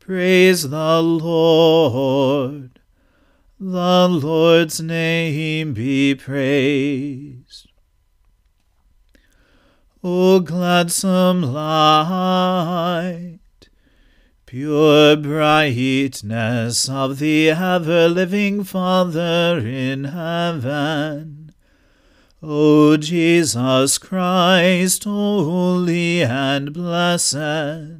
Praise the Lord. The Lord's name be praised. O gladsome light, pure brightness of the ever living Father in heaven O Jesus Christ, holy and blessed,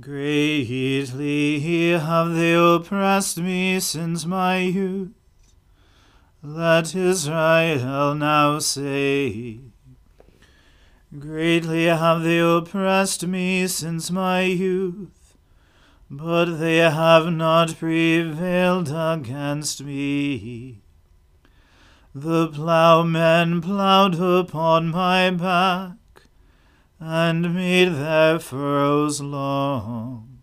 Greatly have they oppressed me since my youth. Let Israel now say, Greatly have they oppressed me since my youth, but they have not prevailed against me. The ploughmen ploughed upon my back and made their furrows long.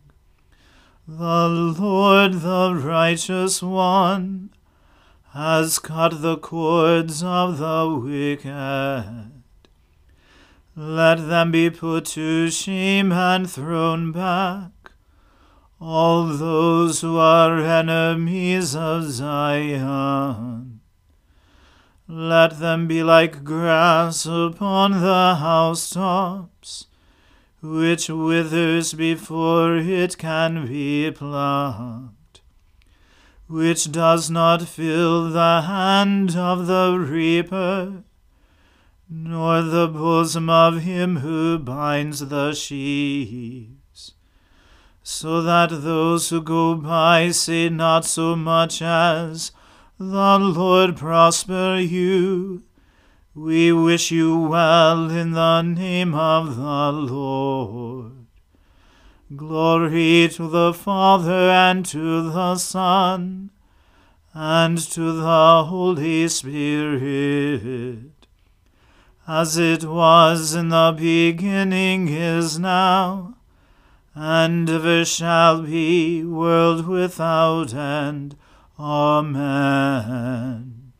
The Lord, the righteous one, has cut the cords of the wicked. Let them be put to shame and thrown back, all those who are enemies of Zion. Let them be like grass upon the housetops, which withers before it can be plucked, which does not fill the hand of the reaper, nor the bosom of him who binds the sheaves. so that those who go by say not so much as, The Lord prosper you. We wish you well in the name of the Lord. Glory to the Father and to the Son and to the Holy Spirit, as it was in the beginning is now and ever shall be, world without end. Amen.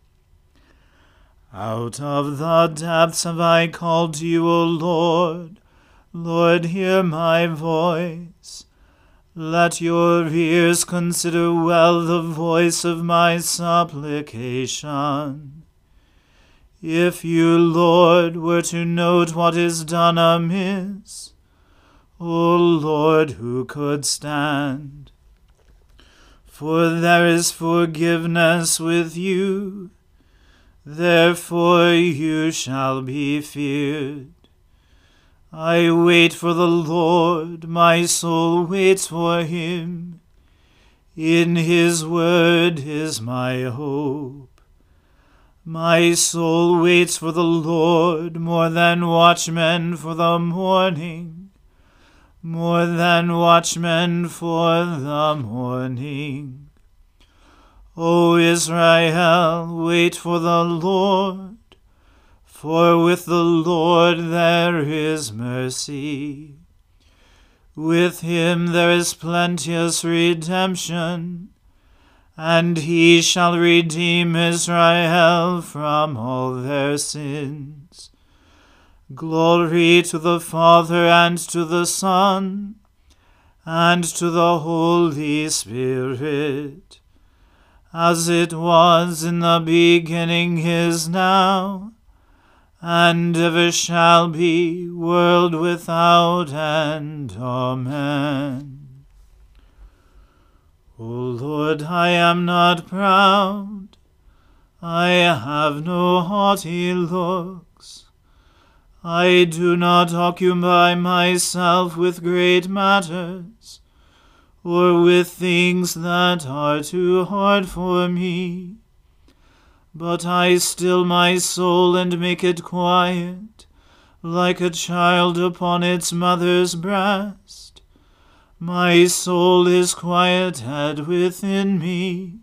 Out of the depths have I called you, O Lord. Lord, hear my voice. Let your ears consider well the voice of my supplication. If you, Lord, were to note what is done amiss, O Lord, who could stand? For there is forgiveness with you, therefore you shall be feared. I wait for the Lord, my soul waits for him. In his word is my hope. My soul waits for the Lord more than watchmen for the morning more than watchmen for the morning. O Israel, wait for the Lord, for with the Lord there is mercy. With him there is plenteous redemption, and he shall redeem Israel from all their sins. Glory to the Father and to the Son and to the Holy Spirit, as it was in the beginning is now, and ever shall be, world without end. Amen. O Lord, I am not proud, I have no haughty look. I do not occupy myself with great matters, or with things that are too hard for me. But I still my soul and make it quiet, like a child upon its mother's breast. My soul is quieted within me.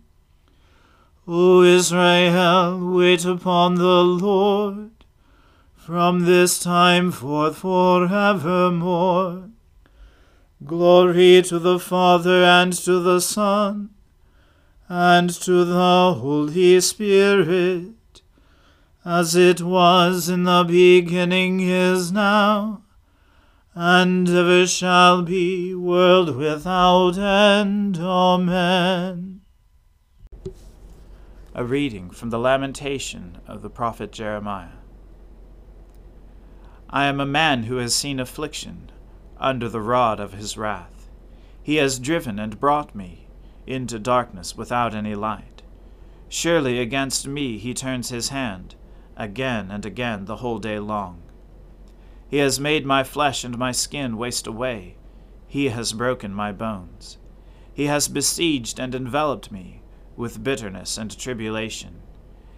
O Israel, wait upon the Lord from this time forth forevermore. Glory to the Father and to the Son and to the Holy Spirit, as it was in the beginning is now, and ever shall be, world without end. Amen. A reading from the Lamentation of the prophet Jeremiah. I am a man who has seen affliction under the rod of his wrath. He has driven and brought me into darkness without any light. Surely against me he turns his hand again and again the whole day long. He has made my flesh and my skin waste away. He has broken my bones. He has besieged and enveloped me with bitterness and tribulation.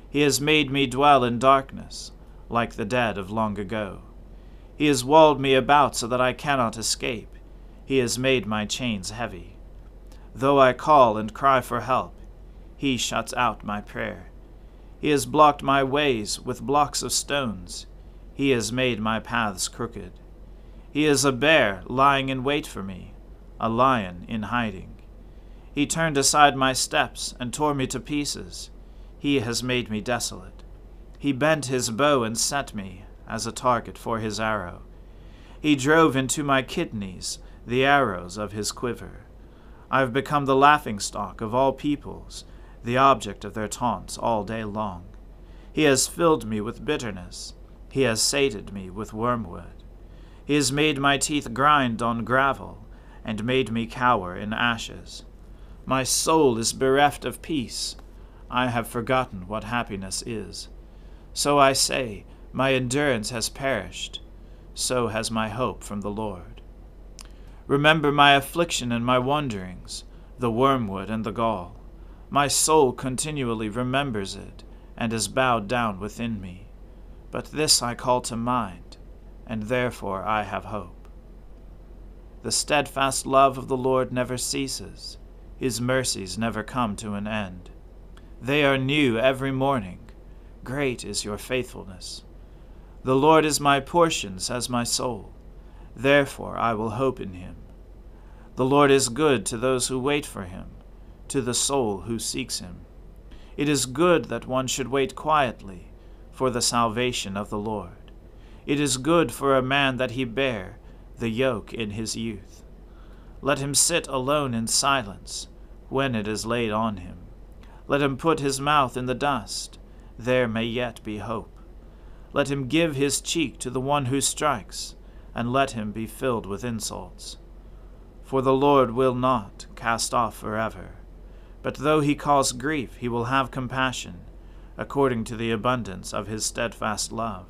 He has made me dwell in darkness, like the dead of long ago. He has walled me about so that I cannot escape. He has made my chains heavy. Though I call and cry for help, he shuts out my prayer. He has blocked my ways with blocks of stones. He has made my paths crooked. He is a bear lying in wait for me, a lion in hiding. He turned aside my steps and tore me to pieces. He has made me desolate. He bent his bow and set me as a target for his arrow. He drove into my kidneys the arrows of his quiver. I have become the laughing stock of all peoples, the object of their taunts all day long. He has filled me with bitterness. He has sated me with wormwood. He has made my teeth grind on gravel, and made me cower in ashes. My soul is bereft of peace. I have forgotten what happiness is. So I say, my endurance has perished, so has my hope from the Lord. Remember my affliction and my wanderings, the wormwood and the gall. My soul continually remembers it, and is bowed down within me. But this I call to mind, and therefore I have hope. The steadfast love of the Lord never ceases, his mercies never come to an end. They are new every morning. Great is your faithfulness. The Lord is my portion, says my soul. Therefore I will hope in him. The Lord is good to those who wait for him, to the soul who seeks him. It is good that one should wait quietly for the salvation of the Lord. It is good for a man that he bear the yoke in his youth. Let him sit alone in silence when it is laid on him. Let him put his mouth in the dust, there may yet be hope. Let him give his cheek to the one who strikes, and let him be filled with insults. For the Lord will not cast off forever, but though he cause grief, he will have compassion according to the abundance of his steadfast love.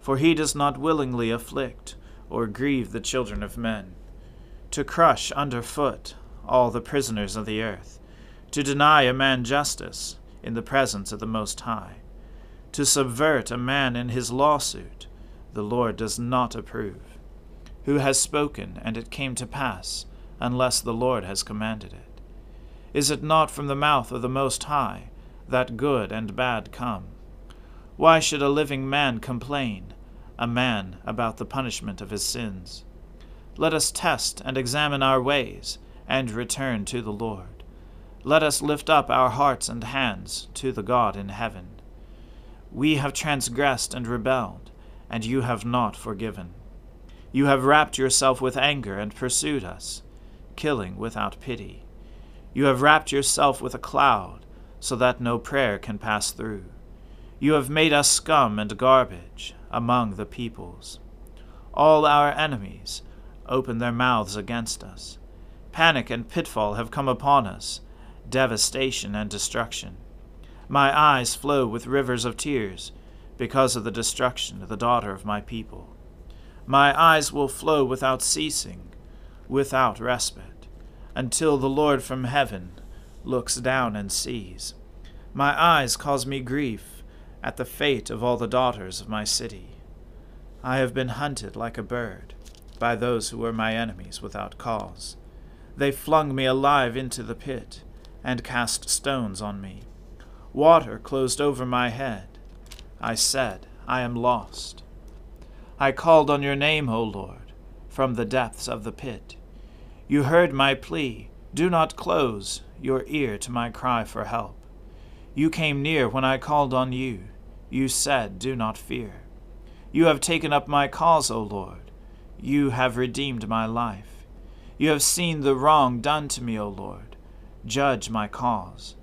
For he does not willingly afflict or grieve the children of men, to crush under foot all the prisoners of the earth, to deny a man justice in the presence of the Most High, to subvert a man in his lawsuit, the Lord does not approve. Who has spoken, and it came to pass, unless the Lord has commanded it? Is it not from the mouth of the Most High? that good and bad come. Why should a living man complain, a man about the punishment of his sins? Let us test and examine our ways, and return to the Lord. Let us lift up our hearts and hands to the God in heaven. We have transgressed and rebelled, and you have not forgiven. You have wrapped yourself with anger and pursued us, killing without pity. You have wrapped yourself with a cloud so that no prayer can pass through. You have made us scum and garbage among the peoples. All our enemies open their mouths against us. Panic and pitfall have come upon us, devastation and destruction. My eyes flow with rivers of tears because of the destruction of the daughter of my people. My eyes will flow without ceasing, without respite, until the Lord from heaven looks down and sees. My eyes cause me grief at the fate of all the daughters of my city. I have been hunted like a bird by those who were my enemies without cause. They flung me alive into the pit and cast stones on me. Water closed over my head. I said, I am lost. I called on your name, O Lord, from the depths of the pit. You heard my plea. Do not close your ear to my cry for help. You came near when I called on you. You said, Do not fear. You have taken up my cause, O Lord. You have redeemed my life. You have seen the wrong done to me, O Lord. Judge my cause.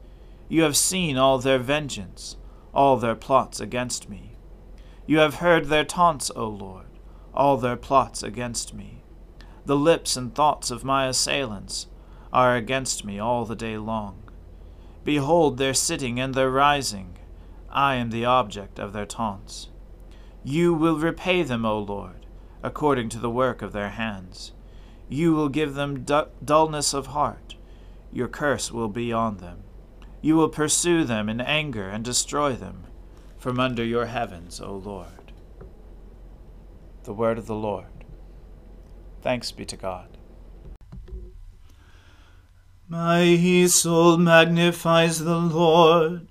You have seen all their vengeance, all their plots against me. You have heard their taunts, O Lord, all their plots against me. The lips and thoughts of my assailants are against me all the day long. Behold their sitting and their rising. I am the object of their taunts. You will repay them, O Lord, according to the work of their hands. You will give them du- dullness of heart. Your curse will be on them. You will pursue them in anger and destroy them from under your heavens, O Lord. The word of the Lord. Thanks be to God. My soul magnifies the Lord.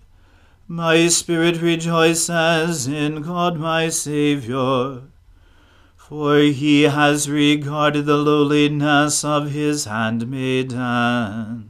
My spirit rejoices in God my Saviour. For he has regarded the lowliness of his handmaiden.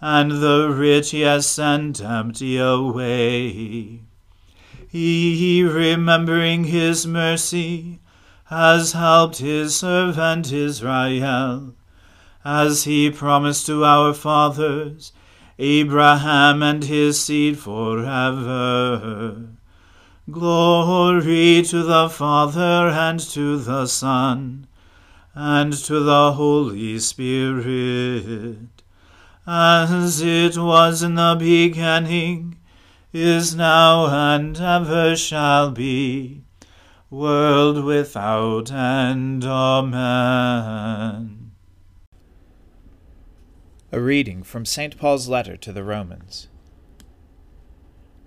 and the rich has sent empty away. He, remembering his mercy, has helped his servant Israel as he promised to our fathers, Abraham and his seed forever. Glory to the Father and to the Son and to the Holy Spirit, as it was in the beginning, is now, and ever shall be, world without end. Amen. A reading from St. Paul's letter to the Romans.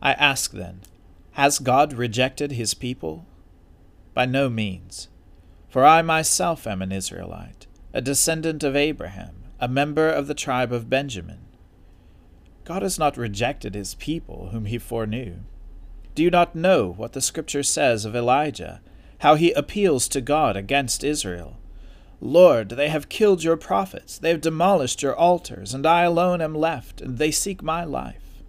I ask then, has God rejected his people? By no means. For I myself am an Israelite, a descendant of Abraham, a member of the tribe of Benjamin. God has not rejected his people whom he foreknew. Do you not know what the Scripture says of Elijah, how he appeals to God against Israel? Lord, they have killed your prophets, they have demolished your altars, and I alone am left, and they seek my life.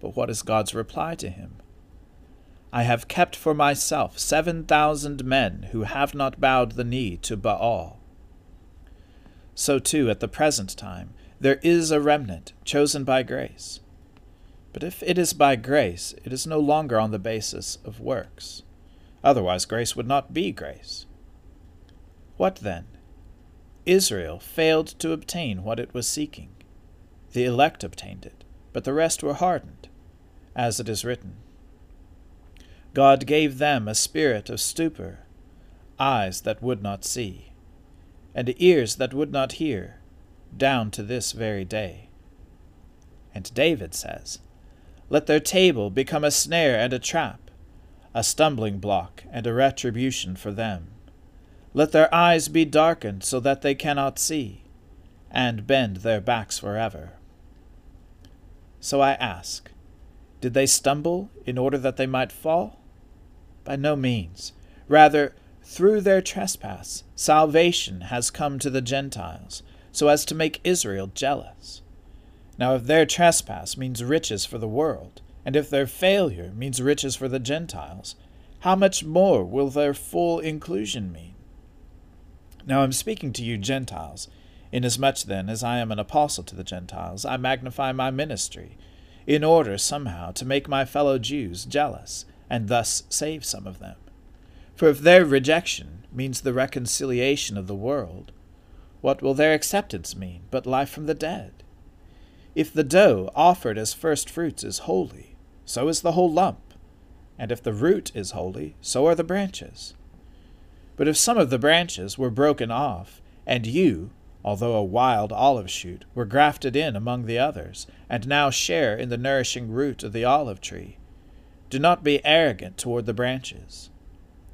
But what is God's reply to him? I have kept for myself seven thousand men who have not bowed the knee to Baal. So too, at the present time, there is a remnant chosen by grace. But if it is by grace, it is no longer on the basis of works. Otherwise, grace would not be grace. What then? Israel failed to obtain what it was seeking. The elect obtained it, but the rest were hardened, as it is written. God gave them a spirit of stupor, eyes that would not see, and ears that would not hear, down to this very day. And David says, Let their table become a snare and a trap, a stumbling block and a retribution for them. Let their eyes be darkened so that they cannot see, and bend their backs forever. So I ask, did they stumble in order that they might fall? By no means. Rather, through their trespass, salvation has come to the Gentiles, so as to make Israel jealous. Now, if their trespass means riches for the world, and if their failure means riches for the Gentiles, how much more will their full inclusion mean? Now I am speaking to you Gentiles. Inasmuch then as I am an apostle to the Gentiles, I magnify my ministry, in order somehow to make my fellow Jews jealous, and thus save some of them. For if their rejection means the reconciliation of the world, what will their acceptance mean but life from the dead? If the dough offered as first fruits is holy, so is the whole lump, and if the root is holy, so are the branches. But if some of the branches were broken off, and you, although a wild olive shoot, were grafted in among the others, and now share in the nourishing root of the olive tree, do not be arrogant toward the branches.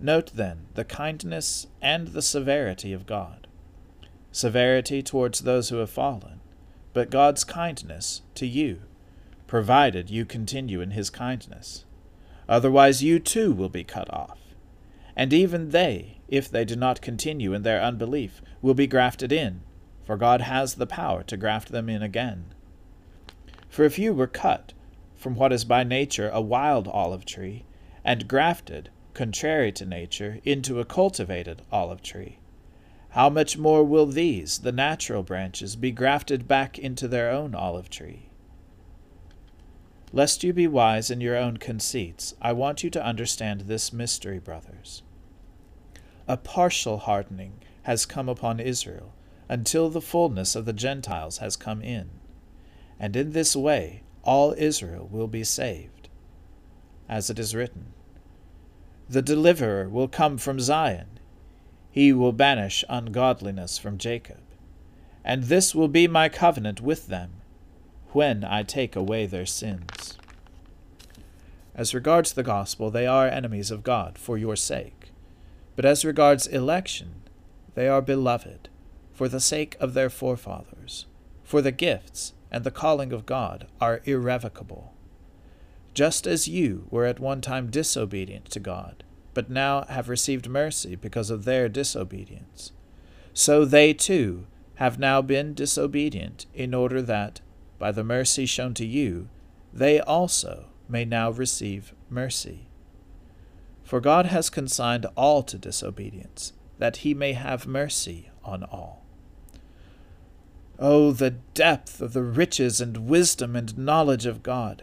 Note then the kindness and the severity of God. Severity towards those who have fallen, but God's kindness to you, provided you continue in his kindness. Otherwise you too will be cut off and even they, if they do not continue in their unbelief, will be grafted in, for God has the power to graft them in again. For if you were cut from what is by nature a wild olive tree, and grafted, contrary to nature, into a cultivated olive tree, how much more will these, the natural branches, be grafted back into their own olive tree? Lest you be wise in your own conceits, I want you to understand this mystery, brothers a partial hardening has come upon Israel, until the fullness of the Gentiles has come in. And in this way all Israel will be saved. As it is written, The deliverer will come from Zion, he will banish ungodliness from Jacob. And this will be my covenant with them, when I take away their sins. As regards the gospel, they are enemies of God for your sake. But as regards election, they are beloved for the sake of their forefathers, for the gifts and the calling of God are irrevocable. Just as you were at one time disobedient to God, but now have received mercy because of their disobedience, so they too have now been disobedient, in order that, by the mercy shown to you, they also may now receive mercy. For God has consigned all to disobedience, that he may have mercy on all. Oh, the depth of the riches and wisdom and knowledge of God!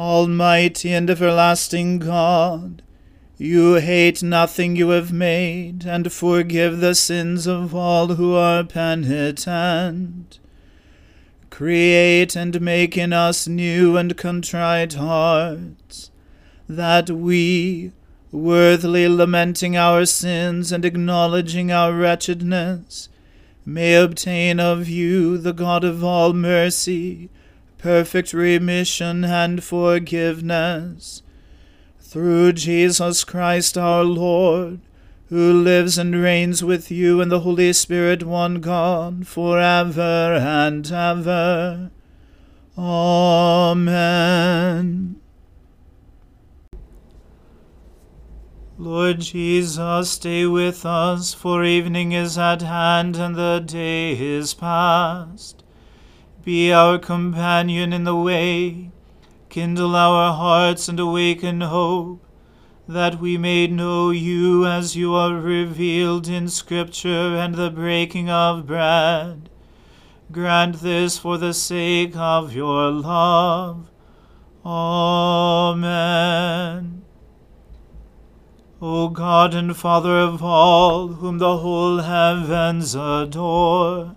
Almighty and everlasting God, you hate nothing you have made, and forgive the sins of all who are penitent. Create and make in us new and contrite hearts, that we, worthily lamenting our sins and acknowledging our wretchedness, may obtain of you, the God of all mercy, perfect remission and forgiveness. Through Jesus Christ our Lord, who lives and reigns with you and the Holy Spirit, one God, for ever and ever. Amen. Lord Jesus, stay with us, for evening is at hand and the day is past. Be our companion in the way, kindle our hearts and awaken hope that we may know you as you are revealed in Scripture and the breaking of bread. Grant this for the sake of your love. Amen. O God and Father of all, whom the whole heavens adore,